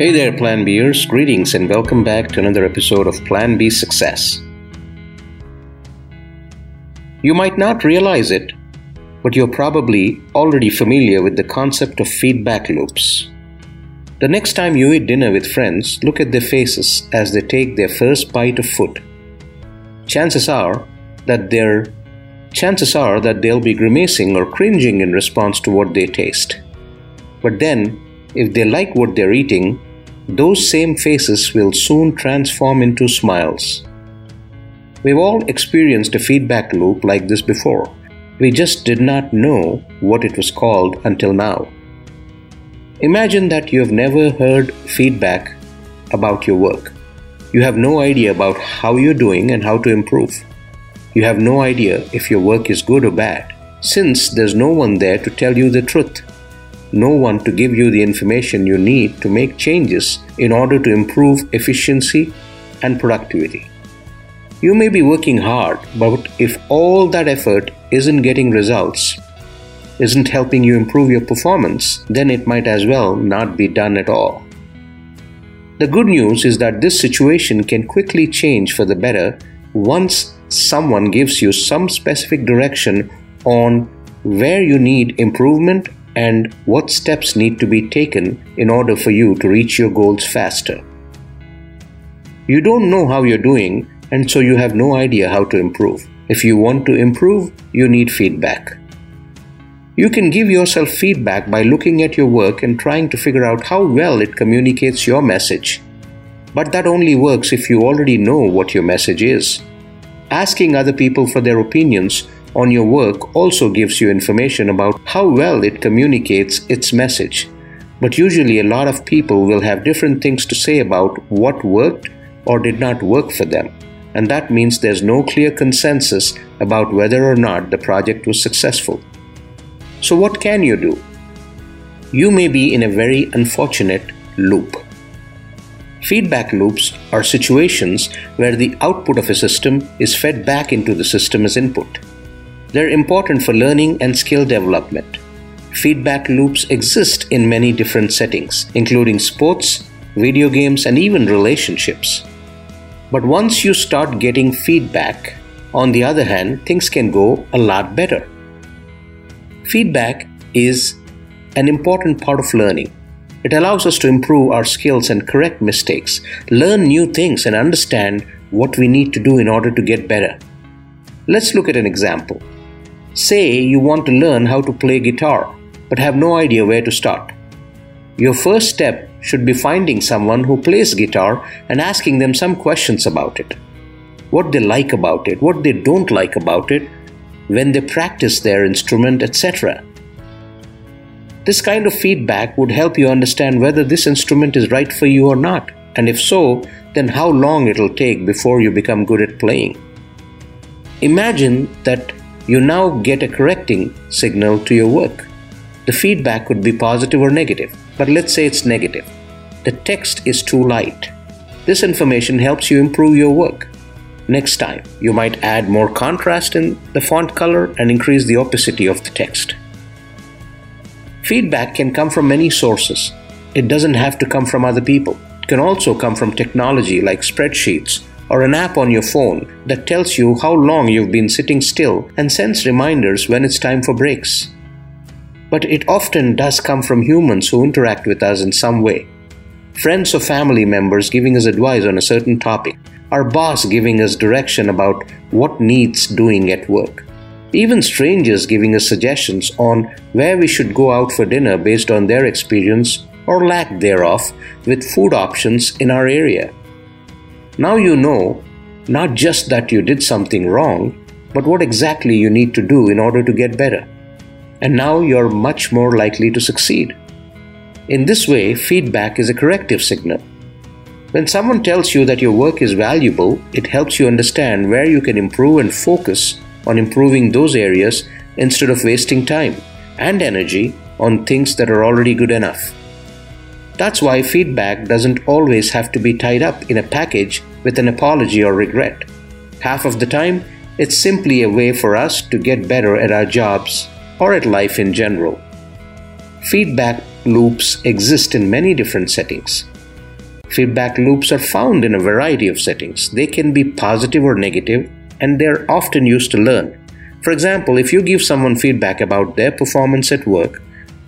Hey there, Plan Bers. Greetings and welcome back to another episode of Plan B Success. You might not realize it, but you're probably already familiar with the concept of feedback loops. The next time you eat dinner with friends, look at their faces as they take their first bite of food. Chances are that they're chances are that they'll be grimacing or cringing in response to what they taste. But then, if they like what they're eating, those same faces will soon transform into smiles. We've all experienced a feedback loop like this before. We just did not know what it was called until now. Imagine that you have never heard feedback about your work. You have no idea about how you're doing and how to improve. You have no idea if your work is good or bad, since there's no one there to tell you the truth no one to give you the information you need to make changes in order to improve efficiency and productivity. You may be working hard, but if all that effort isn't getting results, isn't helping you improve your performance, then it might as well not be done at all. The good news is that this situation can quickly change for the better once someone gives you some specific direction on where you need improvement and what steps need to be taken in order for you to reach your goals faster. You don't know how you're doing, and so you have no idea how to improve. If you want to improve, you need feedback. You can give yourself feedback by looking at your work and trying to figure out how well it communicates your message. But that only works if you already know what your message is. Asking other people for their opinions on your work also gives you information about how well it communicates its message. But usually, a lot of people will have different things to say about what worked or did not work for them, and that means there's no clear consensus about whether or not the project was successful. So, what can you do? You may be in a very unfortunate loop. Feedback loops are situations where the output of a system is fed back into the system as input. They're important for learning and skill development. Feedback loops exist in many different settings, including sports, video games, and even relationships. But once you start getting feedback, on the other hand, things can go a lot better. Feedback is an important part of learning. It allows us to improve our skills and correct mistakes, learn new things, and understand what we need to do in order to get better. Let's look at an example. Say you want to learn how to play guitar, but have no idea where to start. Your first step should be finding someone who plays guitar and asking them some questions about it. What they like about it, what they don't like about it, when they practice their instrument, etc. This kind of feedback would help you understand whether this instrument is right for you or not, and if so, then how long it'll take before you become good at playing. Imagine that you now get a correcting signal to your work. The feedback could be positive or negative, but let's say it's negative. The text is too light. This information helps you improve your work. Next time, you might add more contrast in the font color and increase the opacity of the text. Feedback can come from many sources. It doesn't have to come from other people. It can also come from technology like spreadsheets or an app on your phone that tells you how long you've been sitting still and sends reminders when it's time for breaks. But it often does come from humans who interact with us in some way. Friends or family members giving us advice on a certain topic, our boss giving us direction about what needs doing at work, even strangers giving us suggestions on where we should go out for dinner based on their experience or lack thereof with food options in our area. Now you know not just that you did something wrong, but what exactly you need to do in order to get better. And now you're much more likely to succeed. In this way, feedback is a corrective signal. When someone tells you that your work is valuable, it helps you understand where you can improve and focus on improving those areas instead of wasting time and energy on things that are already good enough. That's why feedback doesn't always have to be tied up in a package with an apology or regret. Half of the time, it's simply a way for us to get better at our jobs or at life in general. Feedback loops exist in many different settings. Feedback loops are found in a variety of settings. They can be positive or negative, and they're often used to learn. For example, if you give someone feedback about their performance at work,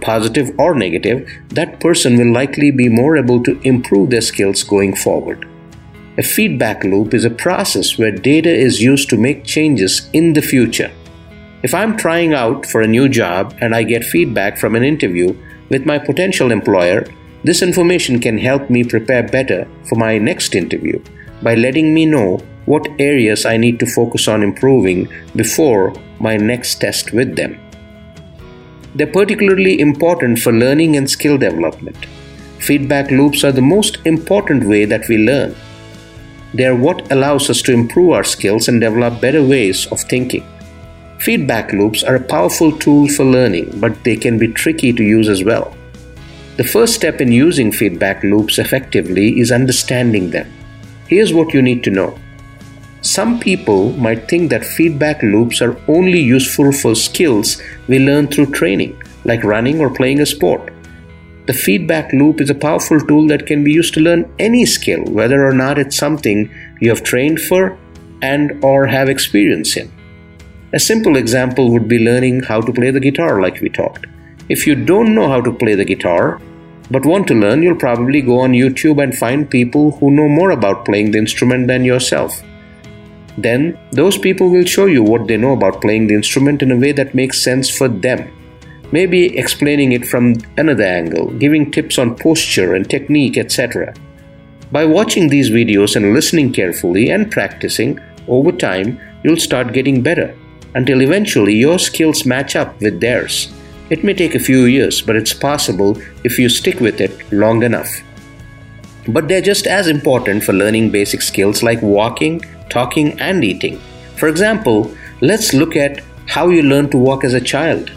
positive or negative, that person will likely be more able to improve their skills going forward. A feedback loop is a process where data is used to make changes in the future. If I'm trying out for a new job and I get feedback from an interview with my potential employer, this information can help me prepare better for my next interview by letting me know what areas I need to focus on improving before my next test with them. They're particularly important for learning and skill development. Feedback loops are the most important way that we learn. They are what allows us to improve our skills and develop better ways of thinking. Feedback loops are a powerful tool for learning, but they can be tricky to use as well. The first step in using feedback loops effectively is understanding them. Here's what you need to know. Some people might think that feedback loops are only useful for skills we learn through training, like running or playing a sport. The feedback loop is a powerful tool that can be used to learn any skill, whether or not it's something you have trained for and or have experience in. A simple example would be learning how to play the guitar like we talked. If you don't know how to play the guitar, but want to learn, you'll probably go on YouTube and find people who know more about playing the instrument than yourself. Then, those people will show you what they know about playing the instrument in a way that makes sense for them maybe explaining it from another angle, giving tips on posture and technique, etc. By watching these videos and listening carefully and practicing, over time you'll start getting better until eventually your skills match up with theirs. It may take a few years, but it's possible if you stick with it long enough. But they're just as important for learning basic skills like walking, talking, and eating. For example, let's look at how you learn to walk as a child.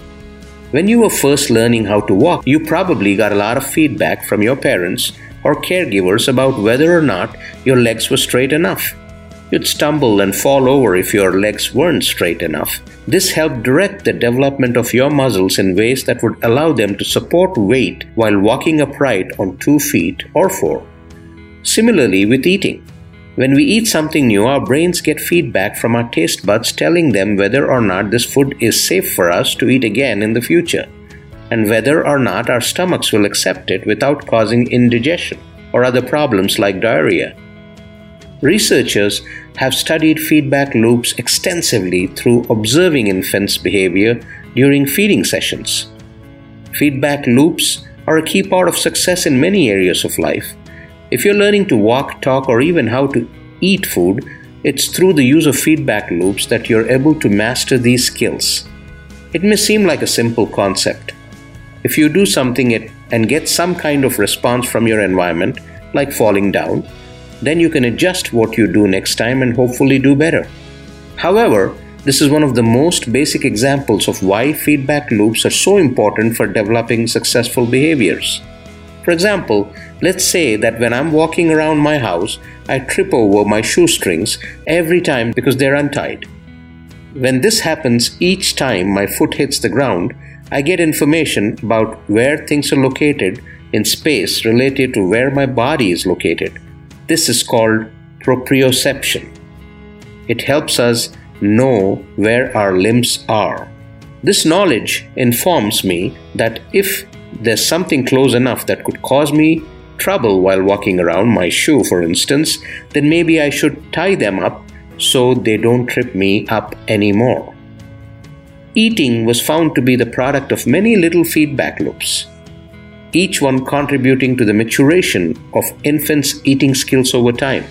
When you were first learning how to walk, you probably got a lot of feedback from your parents or caregivers about whether or not your legs were straight enough. You'd stumble and fall over if your legs weren't straight enough. This helped direct the development of your muscles in ways that would allow them to support weight while walking upright on two feet or four. Similarly, with eating. When we eat something new, our brains get feedback from our taste buds telling them whether or not this food is safe for us to eat again in the future, and whether or not our stomachs will accept it without causing indigestion or other problems like diarrhea. Researchers have studied feedback loops extensively through observing infants' behavior during feeding sessions. Feedback loops are a key part of success in many areas of life, if you're learning to walk, talk, or even how to eat food, it's through the use of feedback loops that you're able to master these skills. It may seem like a simple concept. If you do something and get some kind of response from your environment, like falling down, then you can adjust what you do next time and hopefully do better. However, this is one of the most basic examples of why feedback loops are so important for developing successful behaviors. For example, let's say that when I'm walking around my house, I trip over my shoestrings every time because they're untied. When this happens each time my foot hits the ground, I get information about where things are located in space related to where my body is located. This is called proprioception. It helps us know where our limbs are. This knowledge informs me that if there's something close enough that could cause me trouble while walking around, my shoe for instance, then maybe I should tie them up so they don't trip me up anymore. Eating was found to be the product of many little feedback loops, each one contributing to the maturation of infants' eating skills over time.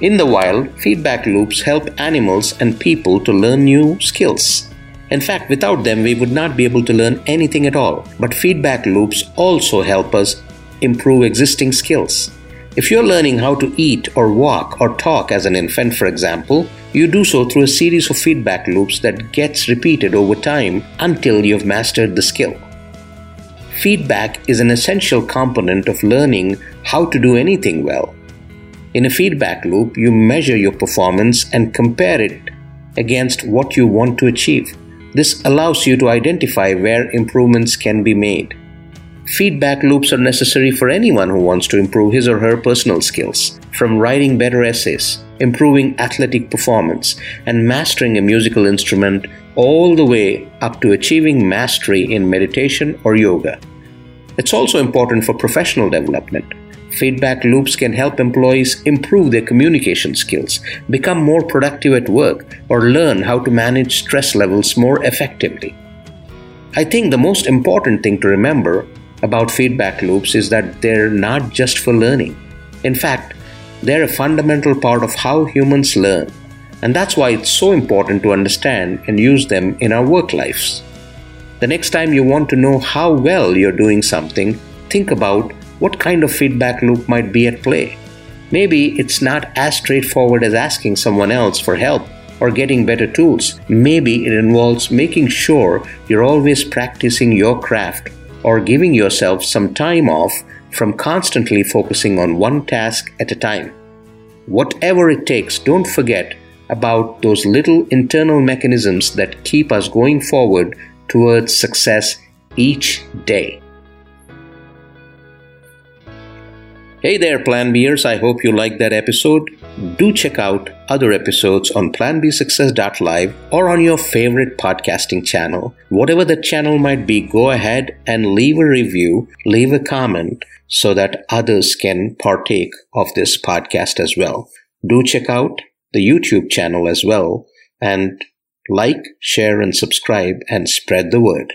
In the wild, feedback loops help animals and people to learn new skills. In fact, without them, we would not be able to learn anything at all. But feedback loops also help us improve existing skills. If you're learning how to eat or walk or talk as an infant, for example, you do so through a series of feedback loops that gets repeated over time until you've mastered the skill. Feedback is an essential component of learning how to do anything well. In a feedback loop, you measure your performance and compare it against what you want to achieve. This allows you to identify where improvements can be made. Feedback loops are necessary for anyone who wants to improve his or her personal skills, from writing better essays, improving athletic performance, and mastering a musical instrument, all the way up to achieving mastery in meditation or yoga. It's also important for professional development. Feedback loops can help employees improve their communication skills, become more productive at work, or learn how to manage stress levels more effectively. I think the most important thing to remember about feedback loops is that they're not just for learning. In fact, they're a fundamental part of how humans learn, and that's why it's so important to understand and use them in our work lives. The next time you want to know how well you're doing something, think about what kind of feedback loop might be at play. Maybe it's not as straightforward as asking someone else for help or getting better tools. Maybe it involves making sure you're always practicing your craft or giving yourself some time off from constantly focusing on one task at a time. Whatever it takes, don't forget about those little internal mechanisms that keep us going forward towards success each day. Hey there, Plan Bers. I hope you liked that episode. Do check out other episodes on planbsuccess.live or on your favorite podcasting channel. Whatever the channel might be, go ahead and leave a review, leave a comment so that others can partake of this podcast as well. Do check out the YouTube channel as well and like, share, and subscribe and spread the word.